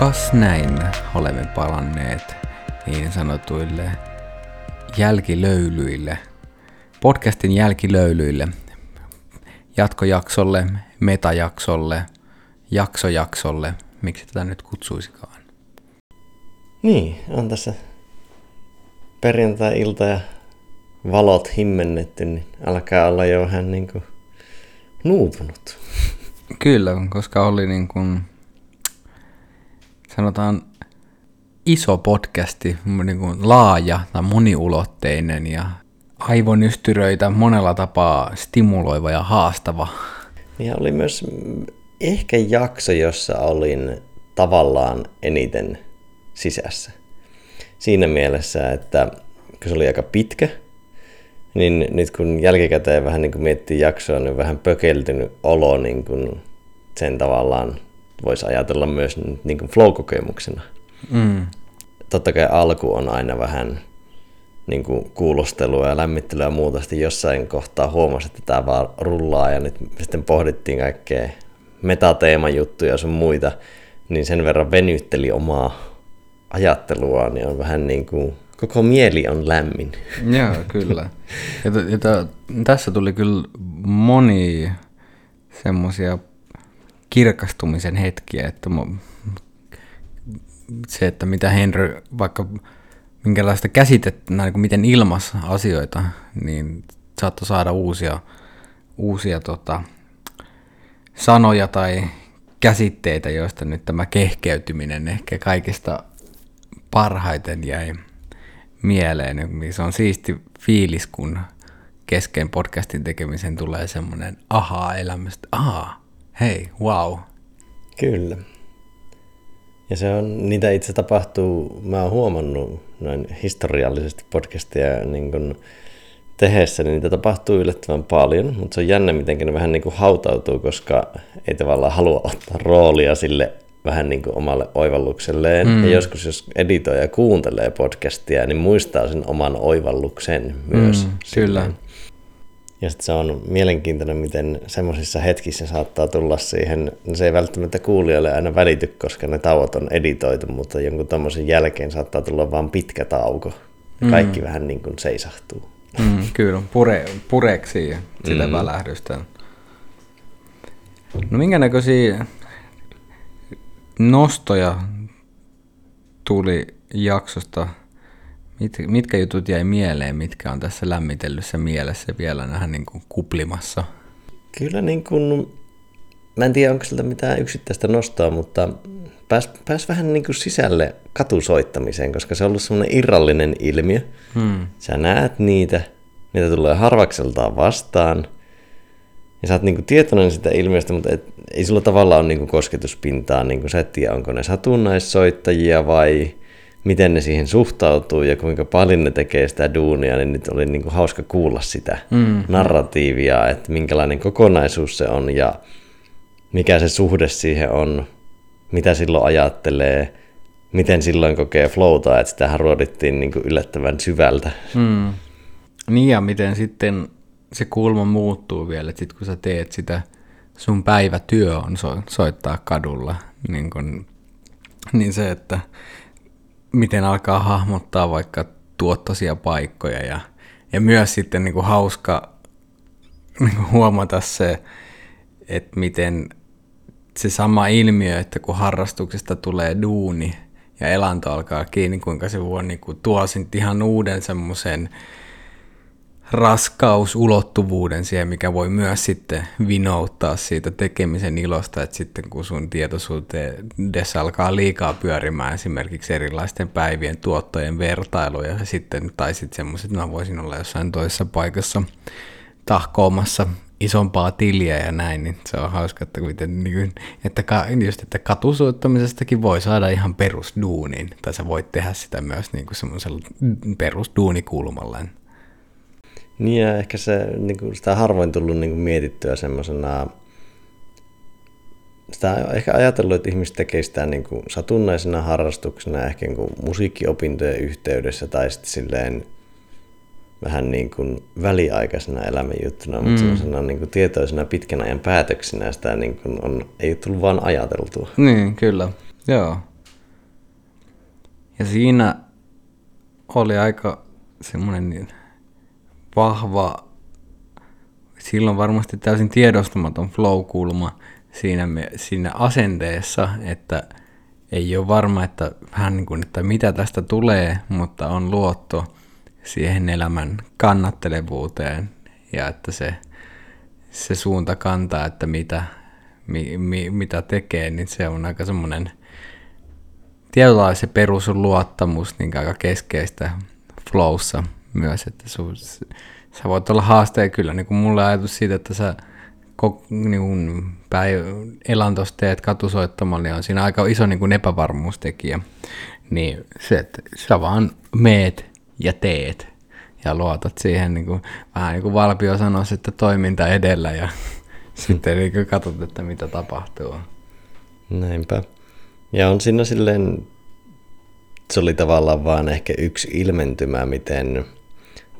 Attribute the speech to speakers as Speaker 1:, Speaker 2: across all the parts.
Speaker 1: Kas näin olemme palanneet niin sanotuille jälkilöylyille, podcastin jälkilöylyille, jatkojaksolle, metajaksolle, jaksojaksolle, miksi tätä nyt kutsuisikaan.
Speaker 2: Niin, on tässä perjantai-ilta ja valot himmennetty, niin alkaa olla jo vähän niin kuin nuutunut.
Speaker 1: Kyllä, koska oli niin kuin, sanotaan iso podcasti, niin kuin laaja tai moniulotteinen ja aivonystyröitä monella tapaa stimuloiva ja haastava.
Speaker 2: Ja oli myös ehkä jakso, jossa olin tavallaan eniten sisässä. Siinä mielessä, että kun se oli aika pitkä, niin nyt kun jälkikäteen vähän niin kuin miettii jaksoa, niin vähän pökeltynyt olo niin kuin sen tavallaan voisi ajatella myös niin kuin flow-kokemuksena. Mm. Totta kai alku on aina vähän niin kuin kuulostelua ja lämmittelyä ja muuta. Sitten jossain kohtaa huomasi, että tämä vaan rullaa ja nyt sitten pohdittiin kaikkea metateemajuttuja ja sun muita, niin sen verran venytteli omaa ajattelua, niin on vähän niin kuin koko mieli on lämmin.
Speaker 1: Joo, kyllä. Ja, t- ja t- tässä tuli kyllä moni semmoisia kirkastumisen hetkiä, että se, että mitä Henry vaikka minkälaista käsitettä, niin kuin miten ilmas asioita, niin saattoi saada uusia, uusia tota, sanoja tai käsitteitä, joista nyt tämä kehkeytyminen ehkä kaikista parhaiten jäi mieleen. Se on siisti fiilis, kun kesken podcastin tekemisen tulee semmoinen ahaa-elämästä. Ahaa, hei, wow.
Speaker 2: Kyllä. Ja se on, niitä itse tapahtuu, mä oon huomannut noin historiallisesti podcastia niin kun tehessä, niin niitä tapahtuu yllättävän paljon, mutta se on jännä, miten ne vähän niin kuin hautautuu, koska ei tavallaan halua ottaa roolia sille vähän niin kuin omalle oivallukselleen. Mm. Ja joskus, jos editoi ja kuuntelee podcastia, niin muistaa sen oman oivalluksen myös. Mm,
Speaker 1: kyllä.
Speaker 2: Ja sitten se on mielenkiintoinen, miten semmoisissa hetkissä saattaa tulla siihen, no se ei välttämättä kuulijoille aina välity, koska ne tauot on editoitu, mutta jonkun tämmöisen jälkeen saattaa tulla vain pitkä tauko. Mm. Kaikki vähän niin kuin seisahtuu.
Speaker 1: Mm, kyllä, pure, pureksi sitä mm. välähdystä. No minkä näköisiä nostoja tuli jaksosta? Mit, mitkä jutut jäi mieleen, mitkä on tässä lämmitellyssä mielessä vielä nähdä niin kuin kuplimassa?
Speaker 2: Kyllä niin kuin, mä en tiedä onko siltä mitään yksittäistä nostoa, mutta pääs, pääs vähän niin kuin sisälle katusoittamiseen, koska se on ollut semmoinen irrallinen ilmiö. Hmm. Sä näet niitä, niitä tulee harvakseltaan vastaan – ja sä oot niinku tietoinen sitä ilmiöstä, mutta et, ei sulla tavallaan ole niinku kosketuspintaa, niinku sä et tiedä, onko ne satunnaissoittajia vai miten ne siihen suhtautuu ja kuinka paljon ne tekee sitä duunia, niin nyt oli niinku hauska kuulla sitä mm. narratiivia, että minkälainen kokonaisuus se on ja mikä se suhde siihen on, mitä silloin ajattelee, miten silloin kokee flowta, että sitähän ruodittiin niinku yllättävän syvältä. Mm.
Speaker 1: Niin ja miten sitten se kulma muuttuu vielä, että sit kun sä teet sitä, sun päivätyö on so, soittaa kadulla, niin, kun, niin se, että miten alkaa hahmottaa vaikka tuottoisia paikkoja ja, ja myös sitten niin kuin hauska niin kuin huomata se, että miten se sama ilmiö, että kun harrastuksesta tulee duuni ja elanto alkaa kiinni, kuinka se voi niin kuin tuo ihan uuden semmoisen raskausulottuvuuden siihen, mikä voi myös sitten vinouttaa siitä tekemisen ilosta, että sitten kun sun tietoisuudessa alkaa liikaa pyörimään esimerkiksi erilaisten päivien tuottojen vertailuja ja sitten, tai sitten semmoiset, mä voisin olla jossain toisessa paikassa tahkoomassa isompaa tiliä ja näin, niin se on hauska, että, miten, niin että, just, että katusuottamisestakin voi saada ihan perusduunin, tai sä voit tehdä sitä myös niin kuin semmoisella perusduunikulmalla.
Speaker 2: Niin ja ehkä se, niin kuin, sitä harvoin tullut niin kuin mietittyä semmoisena, sitä on ehkä ajatellut, että ihmiset tekee sitä niin kuin satunnaisena harrastuksena, ehkä niin kuin musiikkiopintojen yhteydessä tai sitten silleen vähän niin kuin väliaikaisena elämänjuttuna, mm. mutta semmoisena niin kuin tietoisena pitkän ajan päätöksinä sitä niin kuin on, ei tullut vaan ajateltua.
Speaker 1: Niin, kyllä. Joo. Ja siinä oli aika semmoinen niin vahva, silloin varmasti täysin tiedostamaton flow-kulma siinä, me, siinä asenteessa, että ei ole varma, että vähän niin kuin, että mitä tästä tulee, mutta on luotto siihen elämän kannattelevuuteen ja että se, se suunta kantaa, että mitä, mi, mi, mitä tekee, niin se on aika semmoinen tietyllä se perusluottamus niin aika keskeistä flowssa myös, että su, sä voit olla haasteen kyllä, niin kuin mulle ajatus siitä, että sä niin kuin päiv- elantos teet katusoittamalla, niin on siinä aika iso niin kuin epävarmuustekijä. Niin se, että sä vaan meet ja teet ja luotat siihen, niin kuin, vähän niin kuin Valpio sanoisi, että toiminta edellä ja sitten niin kuin katsot, että mitä tapahtuu.
Speaker 2: Näinpä. Ja on siinä silleen, se oli tavallaan vaan ehkä yksi ilmentymä, miten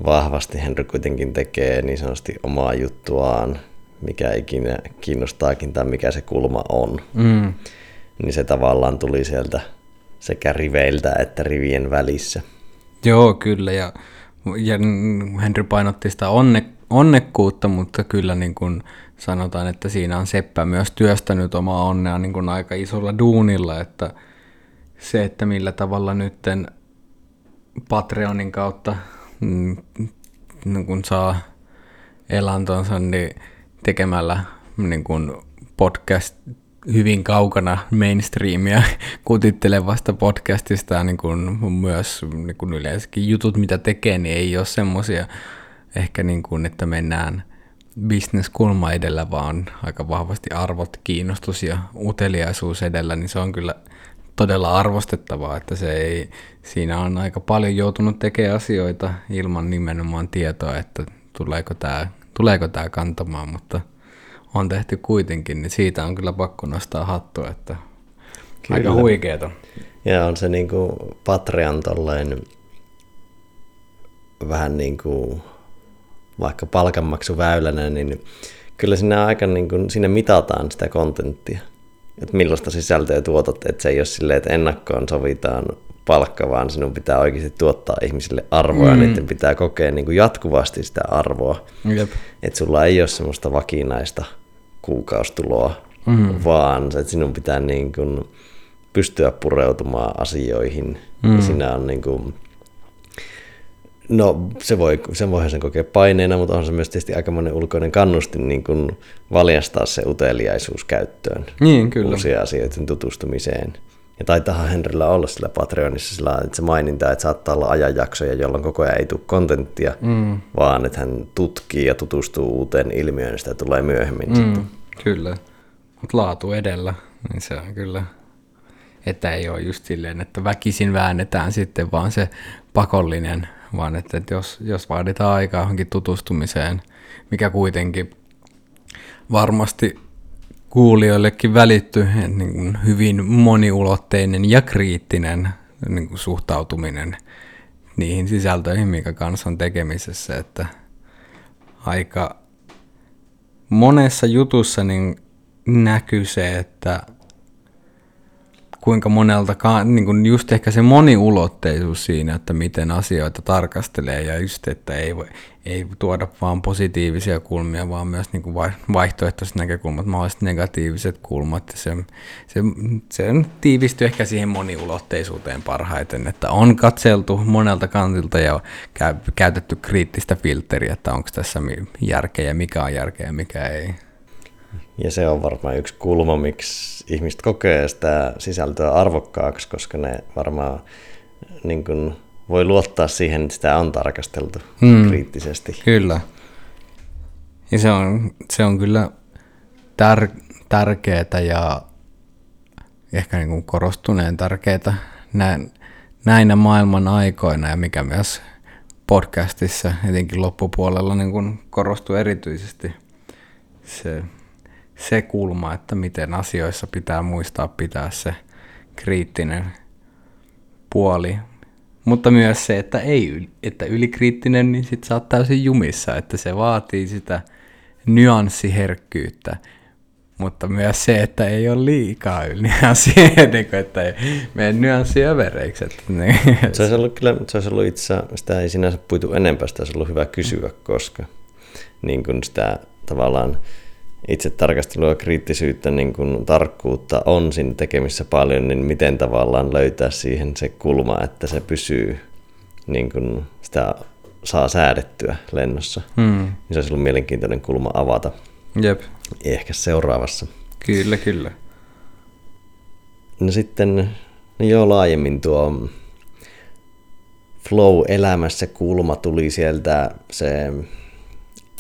Speaker 2: vahvasti Henry kuitenkin tekee niin sanotusti omaa juttuaan, mikä ikinä kiinnostaakin tai mikä se kulma on. Mm. Niin se tavallaan tuli sieltä sekä riveiltä että rivien välissä.
Speaker 1: Joo, kyllä. Ja, ja Henry painotti sitä onne, onnekkuutta, mutta kyllä niin kuin sanotaan, että siinä on Seppä myös työstänyt omaa onnea niin kuin aika isolla duunilla, että se, että millä tavalla nytten Patreonin kautta niin kun saa elantonsa niin tekemällä niin kun podcast hyvin kaukana mainstreamia kutittelevasta podcastista niin kun myös niin kun yleensäkin jutut, mitä tekee, niin ei ole semmoisia ehkä niin kuin, että mennään bisneskulma edellä, vaan aika vahvasti arvot, kiinnostus ja uteliaisuus edellä, niin se on kyllä todella arvostettavaa, että se ei, siinä on aika paljon joutunut tekemään asioita ilman nimenomaan tietoa, että tuleeko tämä, tuleeko tämä kantamaan, mutta on tehty kuitenkin, niin siitä on kyllä pakko nostaa hattua, että kyllä. aika huikeeta.
Speaker 2: Ja on se niin kuin Patreon tolleen vähän niin kuin vaikka palkanmaksuväylänä, niin kyllä siinä aika niin kuin, siinä mitataan sitä kontenttia. Että millaista sisältöä tuotat, että se ei ole silleen, että ennakkoon sovitaan palkka, vaan sinun pitää oikeasti tuottaa ihmisille arvoa mm. ja niiden pitää kokea niin kuin jatkuvasti sitä arvoa. Jep. Että sulla ei ole semmoista vakinaista kuukaustuloa, mm. vaan että sinun pitää niin kuin pystyä pureutumaan asioihin. Mm. Ja siinä on niin kuin, No se voi, sen voihan sen kokea paineena, mutta on se myös tietysti aikamoinen ulkoinen kannustin niin kuin valjastaa se uteliaisuus käyttöön.
Speaker 1: Niin, kyllä.
Speaker 2: Uusia asioiden tutustumiseen. Ja taitaahan Henrillä olla sillä Patreonissa sillä, että se maininta, että saattaa olla ajanjaksoja, jolloin koko ajan ei tule kontenttia, mm. vaan että hän tutkii ja tutustuu uuteen ilmiöön, sitä tulee myöhemmin mm, sitten.
Speaker 1: Kyllä, mutta laatu edellä, niin se on kyllä, että ei ole just silleen, että väkisin väännetään sitten, vaan se pakollinen vaan että, että jos, jos vaaditaan aikaa johonkin tutustumiseen, mikä kuitenkin varmasti kuulijoillekin välittyy, niin kuin hyvin moniulotteinen ja kriittinen niin kuin suhtautuminen niihin sisältöihin, mikä kanssa on tekemisessä, että aika monessa jutussa niin näkyy se, että kuinka monelta, niin kuin just ehkä se moniulotteisuus siinä, että miten asioita tarkastelee ja just, että ei, voi, ei tuoda vaan positiivisia kulmia, vaan myös niin kuin vaihtoehtoiset näkökulmat, mahdolliset negatiiviset kulmat. Se, se, se tiivistyy ehkä siihen moniulotteisuuteen parhaiten, että on katseltu monelta kantilta ja käytetty kriittistä filteriä, että onko tässä järkeä, mikä on järkeä ja mikä ei.
Speaker 2: Ja se on varmaan yksi kulma, miksi ihmiset kokee sitä sisältöä arvokkaaksi, koska ne varmaan niin kuin, voi luottaa siihen, että sitä on tarkasteltu hmm. kriittisesti.
Speaker 1: Kyllä. Ja se on, se on kyllä tär- tärkeää ja ehkä niin kuin korostuneen tärkeää näinä maailman aikoina ja mikä myös podcastissa etenkin loppupuolella niin kuin korostuu erityisesti se se kulma, että miten asioissa pitää muistaa pitää se kriittinen puoli. Mutta myös se, että ei, että ylikriittinen, niin sit sä oot täysin jumissa, että se vaatii sitä nyanssiherkkyyttä. mutta myös se, että ei ole liikaa nyanssia, niin kuin, että ei mene nyanssiövereiksi. Että, niin.
Speaker 2: Se olisi ollut kyllä, se olisi ollut itse, sitä ei sinänsä puitu enempää, sitä olisi ollut hyvä kysyä, koska niin kuin sitä tavallaan itse tarkastelua ja kriittisyyttä, niin kuin tarkkuutta on siinä tekemissä paljon, niin miten tavallaan löytää siihen se kulma, että se pysyy, niin kuin sitä saa säädettyä lennossa. Hmm. Niin se olisi ollut mielenkiintoinen kulma avata.
Speaker 1: Jep.
Speaker 2: Ehkä seuraavassa.
Speaker 1: Kyllä, kyllä.
Speaker 2: No sitten no joo, laajemmin tuo flow-elämässä kulma tuli sieltä se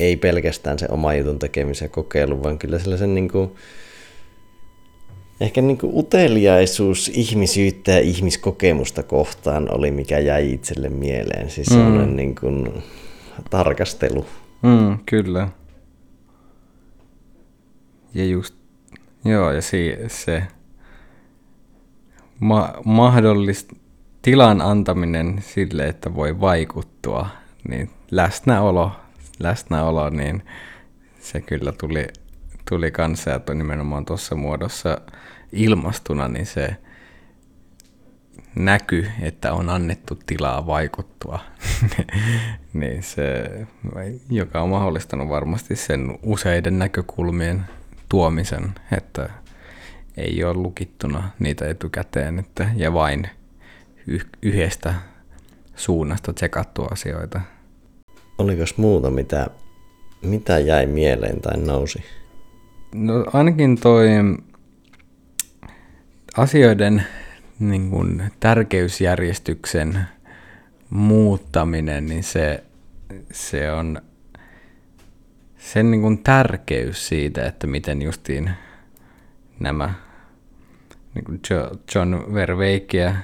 Speaker 2: ei pelkästään se oma jutun tekemisen ja kokeilu, vaan kyllä sellaisen niin kuin, ehkä niin kuin uteliaisuus ihmisyyttä ja ihmiskokemusta kohtaan oli, mikä jäi itselle mieleen. Siis mm. sellainen niin kuin tarkastelu.
Speaker 1: Mm, kyllä. Ja just, joo, ja si, se ma- mahdollista tilan antaminen sille, että voi vaikuttua, niin läsnäolo läsnäolo, niin se kyllä tuli, tuli kanssa, että nimenomaan tuossa muodossa ilmastuna, niin se näky, että on annettu tilaa vaikuttua, niin se, joka on mahdollistanut varmasti sen useiden näkökulmien tuomisen, että ei ole lukittuna niitä etukäteen, että, ja vain yhdestä suunnasta tsekattu asioita
Speaker 2: oliko muuta, mitä, mitä jäi mieleen tai nousi?
Speaker 1: No ainakin toi asioiden niin kuin, tärkeysjärjestyksen muuttaminen, niin se, se on sen niin kuin, tärkeys siitä, että miten justiin nämä niin kuin John Verweikia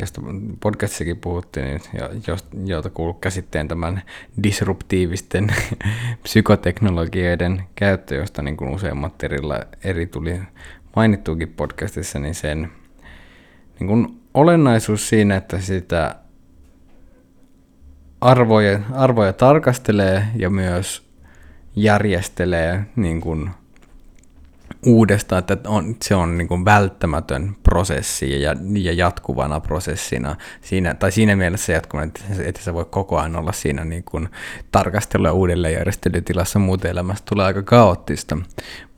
Speaker 1: josta podcastissakin puhuttiin, niin jolta kuuluu käsitteen tämän disruptiivisten psykoteknologioiden käyttö, josta niin kuin useammat eri tuli mainittuukin podcastissa, niin sen niin kuin olennaisuus siinä, että sitä arvoja, arvoja tarkastelee ja myös järjestelee niin kuin uudestaan, että on, se on niin kuin välttämätön prosessi ja, ja jatkuvana prosessina. Siinä, tai siinä mielessä jatkuvana, että, että se voi koko ajan olla siinä niin kuin tarkastelu- ja uudelleenjärjestelytilassa, muuten elämästä tulee aika kaoottista.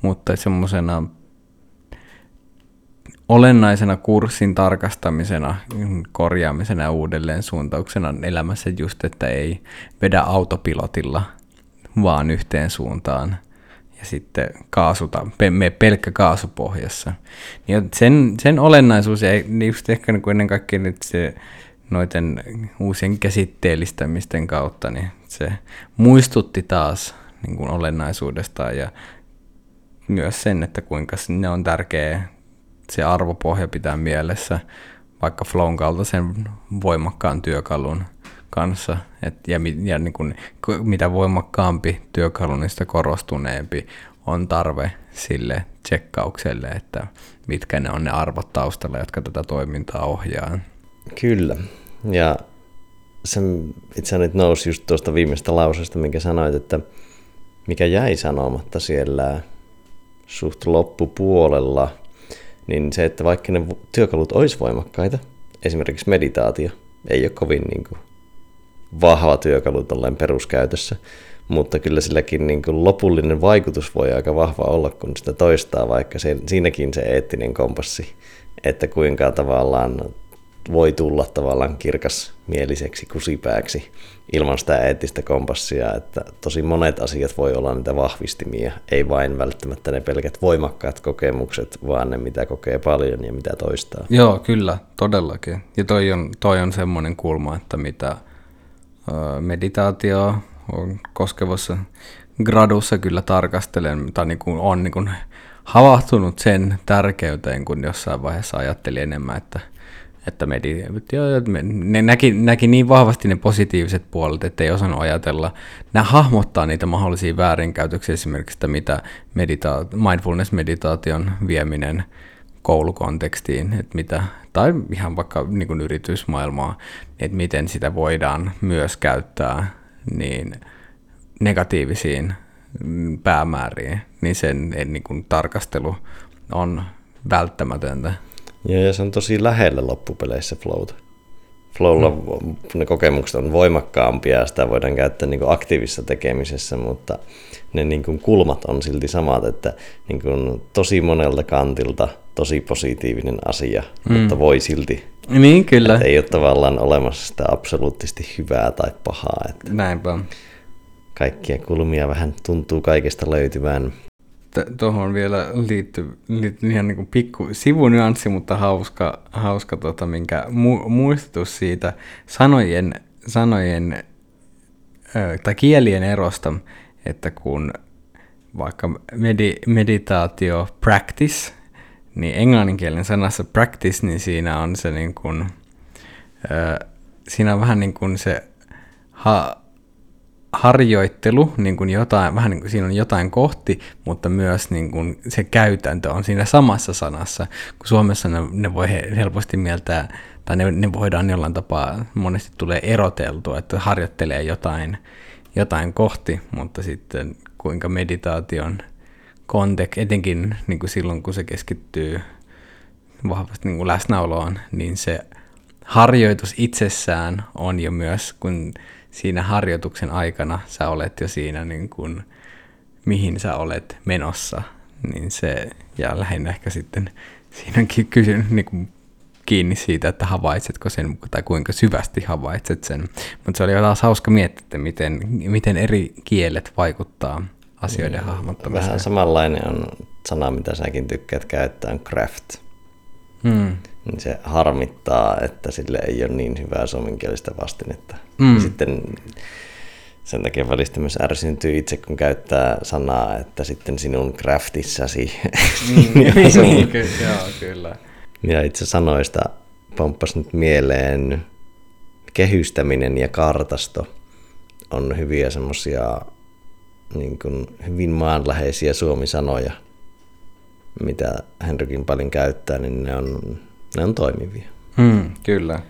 Speaker 1: Mutta semmoisena olennaisena kurssin tarkastamisena, korjaamisena ja uudelleen suuntauksena elämässä just, että ei vedä autopilotilla vaan yhteen suuntaan – ja sitten kaasuta, me pelkkä kaasupohjassa. Niin sen, sen olennaisuus ja just ehkä niin kuin ennen kaikkea nyt se noiden uusien käsitteellistämisten kautta, niin se muistutti taas niin kuin olennaisuudestaan ja myös sen, että kuinka ne on tärkeä se arvopohja pitää mielessä, vaikka Flown kaltaisen voimakkaan työkalun kanssa. Et, ja ja niin kun, mitä voimakkaampi työkalu, niin sitä korostuneempi on tarve sille tsekkaukselle, että mitkä ne on ne arvot taustalla, jotka tätä toimintaa ohjaa.
Speaker 2: Kyllä. Ja sen itse nyt nousi just tuosta viimeistä lauseesta, minkä sanoit, että mikä jäi sanomatta siellä suht loppupuolella, niin se, että vaikka ne työkalut olisi voimakkaita, esimerkiksi meditaatio, ei ole kovin niin kuin vahva työkalu tolleen peruskäytössä, mutta kyllä silläkin niin kuin lopullinen vaikutus voi aika vahva olla, kun sitä toistaa, vaikka se, siinäkin se eettinen kompassi, että kuinka tavallaan voi tulla tavallaan kirkas mieliseksi kusipääksi ilman sitä eettistä kompassia, että tosi monet asiat voi olla niitä vahvistimia, ei vain välttämättä ne pelkät voimakkaat kokemukset, vaan ne mitä kokee paljon ja mitä toistaa.
Speaker 1: Joo, kyllä, todellakin. Ja toi on, toi on semmoinen kulma, että mitä meditaatio on koskevassa gradussa kyllä tarkastelen, tai niin kuin on niin kuin havahtunut sen tärkeyteen, kun jossain vaiheessa ajattelin enemmän, että, että meditaatio, ne näki, näki niin vahvasti ne positiiviset puolet, että ei osannut ajatella, nämä hahmottaa niitä mahdollisia väärinkäytöksiä, esimerkiksi että mitä medita- mindfulness-meditaation vieminen koulukontekstiin, että mitä, tai ihan vaikka niin kuin yritysmaailmaa, että miten sitä voidaan myös käyttää niin negatiivisiin mm, päämääriin, niin sen niin kuin, tarkastelu on välttämätöntä.
Speaker 2: Joo, ja se on tosi lähellä loppupeleissä flowta. Flowlla mm. ne kokemukset on voimakkaampia ja sitä voidaan käyttää niin aktiivisessa tekemisessä, mutta ne niin kuin kulmat on silti samat, että niin kuin tosi monelta kantilta tosi positiivinen asia, mm. mutta voi silti.
Speaker 1: Niin, kyllä.
Speaker 2: Että ei ole tavallaan olemassa sitä absoluuttisesti hyvää tai pahaa. Että
Speaker 1: Näinpä.
Speaker 2: Kaikkia kulmia vähän tuntuu kaikesta löytyvän.
Speaker 1: Tuohon vielä liittyy, liittyy ihan niin kuin pikku sivunyanssi, mutta hauska, hauska tota, minkä mu, muistutus siitä sanojen, sanojen ö, tai kielien erosta, että kun vaikka medi, meditaatio practice, niin englanninkielinen sanassa practice, niin siinä on se niin kuin, ö, siinä on vähän niin kuin se ha, harjoittelu, niin kuin jotain, vähän niin kuin siinä on jotain kohti, mutta myös niin kuin se käytäntö on siinä samassa sanassa, kun Suomessa ne, ne voi helposti mieltää, tai ne, ne voidaan jollain tapaa, monesti tulee eroteltua, että harjoittelee jotain, jotain kohti, mutta sitten kuinka meditaation kontek, etenkin niin kuin silloin, kun se keskittyy vahvasti niin kuin läsnäoloon, niin se harjoitus itsessään on jo myös, kun siinä harjoituksen aikana sä olet jo siinä, niin kuin, mihin sä olet menossa, niin se, ja lähinnä ehkä sitten siinäkin kysyn niin kuin kiinni siitä, että havaitsetko sen, tai kuinka syvästi havaitset sen. Mutta se oli taas hauska miettiä, että miten, miten eri kielet vaikuttaa asioiden mm, hahmottamiseen.
Speaker 2: Vähän samanlainen on sana, mitä säkin tykkäät käyttää, on craft.
Speaker 1: Hmm.
Speaker 2: Niin se harmittaa, että sille ei ole niin hyvää suomenkielistä vastinetta. Mm. sitten sen takia välistä myös ärsyntyy itse, kun käyttää sanaa, että sitten sinun craftissasi.
Speaker 1: Mm, niin, ky- joo, kyllä.
Speaker 2: Ja itse sanoista pomppas nyt mieleen kehystäminen ja kartasto on hyviä semmoisia niin hyvin maanläheisiä suomisanoja, mitä Henrykin paljon käyttää, niin ne on, ne on toimivia.
Speaker 1: Hmm, kyllä.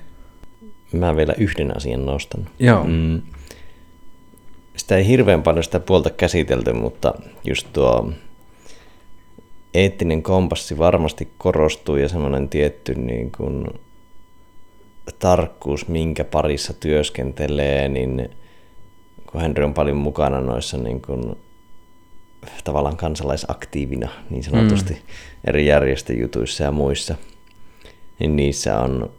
Speaker 2: Mä vielä yhden asian nostan.
Speaker 1: Joo. Mm.
Speaker 2: Sitä ei hirveän paljon sitä puolta käsitelty, mutta just tuo eettinen kompassi varmasti korostuu ja semmoinen tietty niin kuin tarkkuus, minkä parissa työskentelee, niin kun Henry on paljon mukana noissa niin kuin, tavallaan kansalaisaktiivina niin sanotusti mm. eri järjestöjutuissa ja muissa, niin niissä on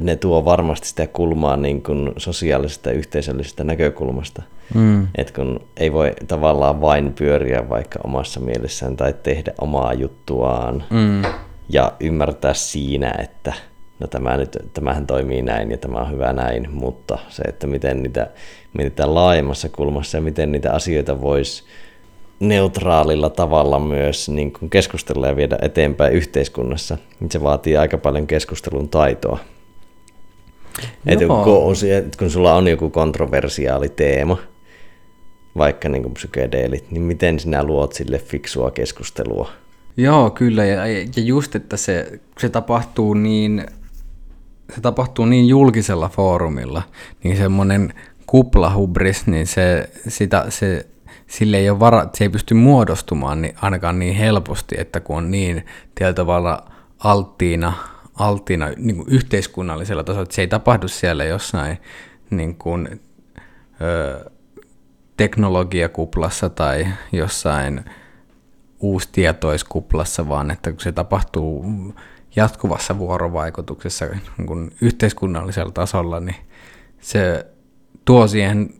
Speaker 2: ne tuo varmasti sitä kulmaa niin kuin sosiaalisesta ja yhteisöllisestä näkökulmasta. Mm. Että kun ei voi tavallaan vain pyöriä vaikka omassa mielessään tai tehdä omaa juttuaan mm. ja ymmärtää siinä, että no tämä nyt, tämähän toimii näin ja tämä on hyvä näin, mutta se, että miten niitä mietitään laajemmassa kulmassa ja miten niitä asioita voisi neutraalilla tavalla myös niin kuin keskustella ja viedä eteenpäin yhteiskunnassa, niin se vaatii aika paljon keskustelun taitoa. Että kun, kun sulla on joku kontroversiaali teema, vaikka niin kuin psykedeelit, niin miten sinä luot sille fiksua keskustelua?
Speaker 1: Joo, kyllä. Ja, ja just, että se, se tapahtuu niin se tapahtuu niin julkisella foorumilla, niin semmoinen kuplahubris, niin se, sitä, se, sille ei ole vara, se ei pysty muodostumaan niin, ainakaan niin helposti, että kun on niin tietyllä tavalla alttiina alttiina niin kuin yhteiskunnallisella tasolla, että se ei tapahdu siellä jossain niin kuin, ö, teknologiakuplassa tai jossain uustietoiskuplassa, vaan että kun se tapahtuu jatkuvassa vuorovaikutuksessa niin kuin yhteiskunnallisella tasolla, niin se tuo siihen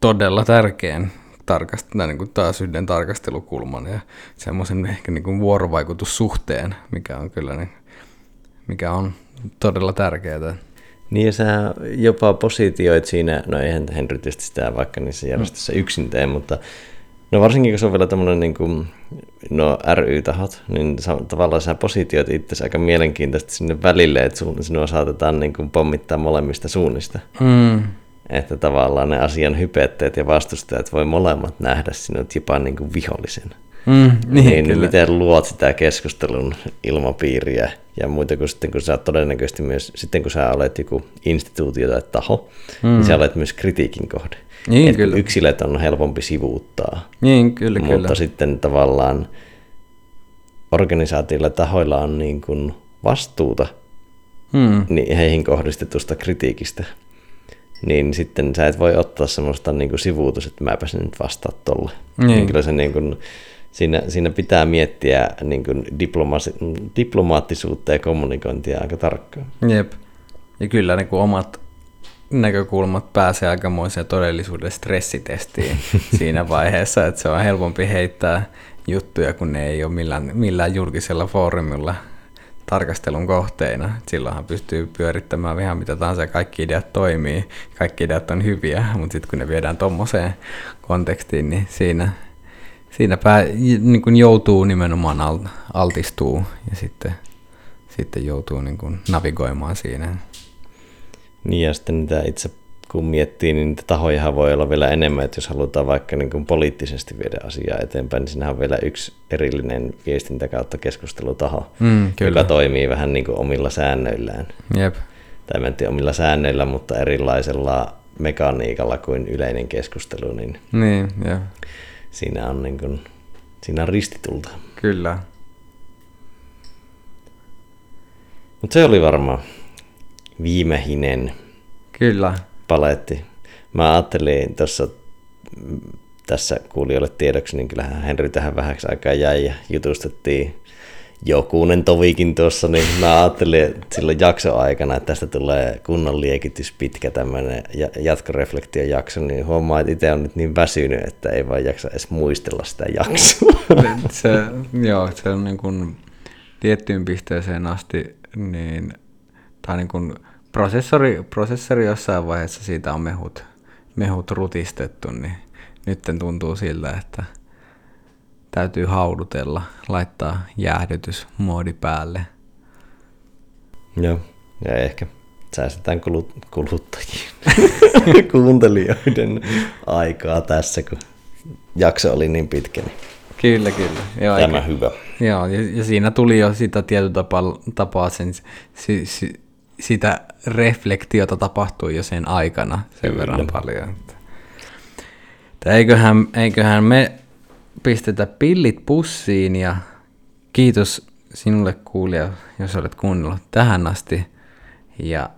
Speaker 1: todella tärkeän tarkast, niin kuin taas yhden tarkastelukulman ja semmoisen ehkä niin kuin vuorovaikutussuhteen, mikä on kyllä niin mikä on todella tärkeää.
Speaker 2: Niin ja sä jopa positioit siinä, no eihän Henry tietysti sitä vaikka niissä järjestöissä mm. yksin tee, mutta no varsinkin kun se on vielä tämmöinen niin kuin, no ry-tahot, niin tavallaan sä positioit itse aika mielenkiintoisesti sinne välille, että sinua saatetaan niin kuin pommittaa molemmista suunnista.
Speaker 1: Mm.
Speaker 2: Että tavallaan ne asian hypetteet ja vastustajat voi molemmat nähdä sinut jopa niin kuin vihollisen.
Speaker 1: Mm, niin,
Speaker 2: Niin,
Speaker 1: kyllä.
Speaker 2: miten luot sitä keskustelun ilmapiiriä ja muuta kuin sitten, kun sä todennäköisesti myös, sitten kun sä olet joku instituutio tai taho, mm. niin sä olet myös kritiikin kohde.
Speaker 1: Niin,
Speaker 2: Et
Speaker 1: kyllä.
Speaker 2: Yksilöt on helpompi sivuuttaa,
Speaker 1: Niin, kyllä,
Speaker 2: mutta
Speaker 1: kyllä.
Speaker 2: sitten tavallaan organisaatioilla tahoilla on niin kuin vastuuta
Speaker 1: Mm,
Speaker 2: niin heihin kohdistetusta kritiikistä, niin sitten sä et voi ottaa semmoista niin kuin sivuutus, että mäpä sen nyt vastaa tolle.
Speaker 1: Niin.
Speaker 2: Kyllä se niin kuin, siinä, siinä pitää miettiä niin kuin diplomasi- diplomaattisuutta ja kommunikointia aika tarkkaan.
Speaker 1: jep. Ja kyllä niin kuin omat näkökulmat pääsee aikamoiseen todellisuuden stressitestiin siinä vaiheessa, että se on helpompi heittää juttuja, kun ne ei ole millään, millään julkisella foorumilla tarkastelun kohteina. Silloinhan pystyy pyörittämään ihan mitä tahansa ja kaikki ideat toimii, kaikki ideat on hyviä, mutta sitten kun ne viedään tuommoiseen kontekstiin, niin siinä, siinä pää, niin kuin joutuu nimenomaan al, altistuu ja sitten, sitten joutuu niin kuin navigoimaan siinä.
Speaker 2: Niin ja sitten niitä itse kun miettii, niin niitä tahojahan voi olla vielä enemmän, että jos halutaan vaikka niin kuin poliittisesti viedä asiaa eteenpäin, niin siinä on vielä yksi erillinen viestintä kautta keskustelutaho,
Speaker 1: Mm, kyllä.
Speaker 2: joka toimii vähän niin kuin omilla säännöillään.
Speaker 1: Jep.
Speaker 2: tai mä en tiedä omilla säännöillä, mutta erilaisella mekaniikalla kuin yleinen keskustelu, niin
Speaker 1: Niin, jep.
Speaker 2: siinä on, niin kuin, siinä on ristitulta.
Speaker 1: Kyllä.
Speaker 2: Mutta se oli varmaan viimeinen
Speaker 1: Kyllä.
Speaker 2: Paletti. Mä ajattelin tuossa tässä kuulijoille tiedoksi, niin kyllähän Henry tähän vähäksi aikaa jäi ja jutustettiin jokunen tovikin tuossa, niin mä ajattelin että silloin jakson aikana, että tästä tulee kunnon liekitys pitkä tämmöinen jatkoreflektio jakso, niin huomaa, että itse on nyt niin väsynyt, että ei vaan jaksa edes muistella sitä jaksoa.
Speaker 1: Se, joo, se on niin kuin tiettyyn pisteeseen asti, niin, tai niin kuin prosessori, prosessori jossain vaiheessa siitä on mehut, mehut rutistettu, niin nyt tuntuu siltä, että täytyy haudutella, laittaa jäähdytysmoodi päälle.
Speaker 2: Joo, ja ehkä säästetään kulut, kuluttajien, kuuntelijoiden aikaa tässä, kun jakso oli niin pitkä. Niin
Speaker 1: Kyllä, kyllä. Joo,
Speaker 2: tämä
Speaker 1: eikä-
Speaker 2: hyvä.
Speaker 1: Joo, ja, ja siinä tuli jo sitä tietyllä tapaa, tapaa sen, si, si, sitä reflektiota tapahtui jo sen aikana sen
Speaker 2: Kyllä.
Speaker 1: verran paljon. Että, että eiköhän, eiköhän me pistetä pillit pussiin ja kiitos sinulle kuulija, jos olet kuunnellut tähän asti. Ja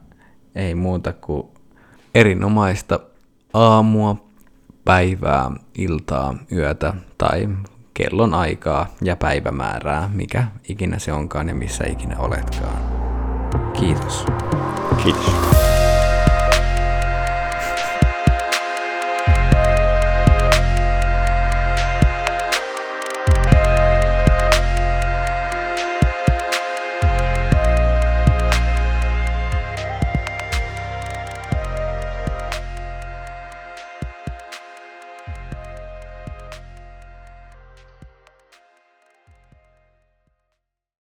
Speaker 1: ei muuta kuin erinomaista aamua, päivää, iltaa, yötä tai kellon aikaa ja päivämäärää, mikä ikinä se onkaan ja missä ikinä oletkaan. Kiitos.
Speaker 2: Kiitos.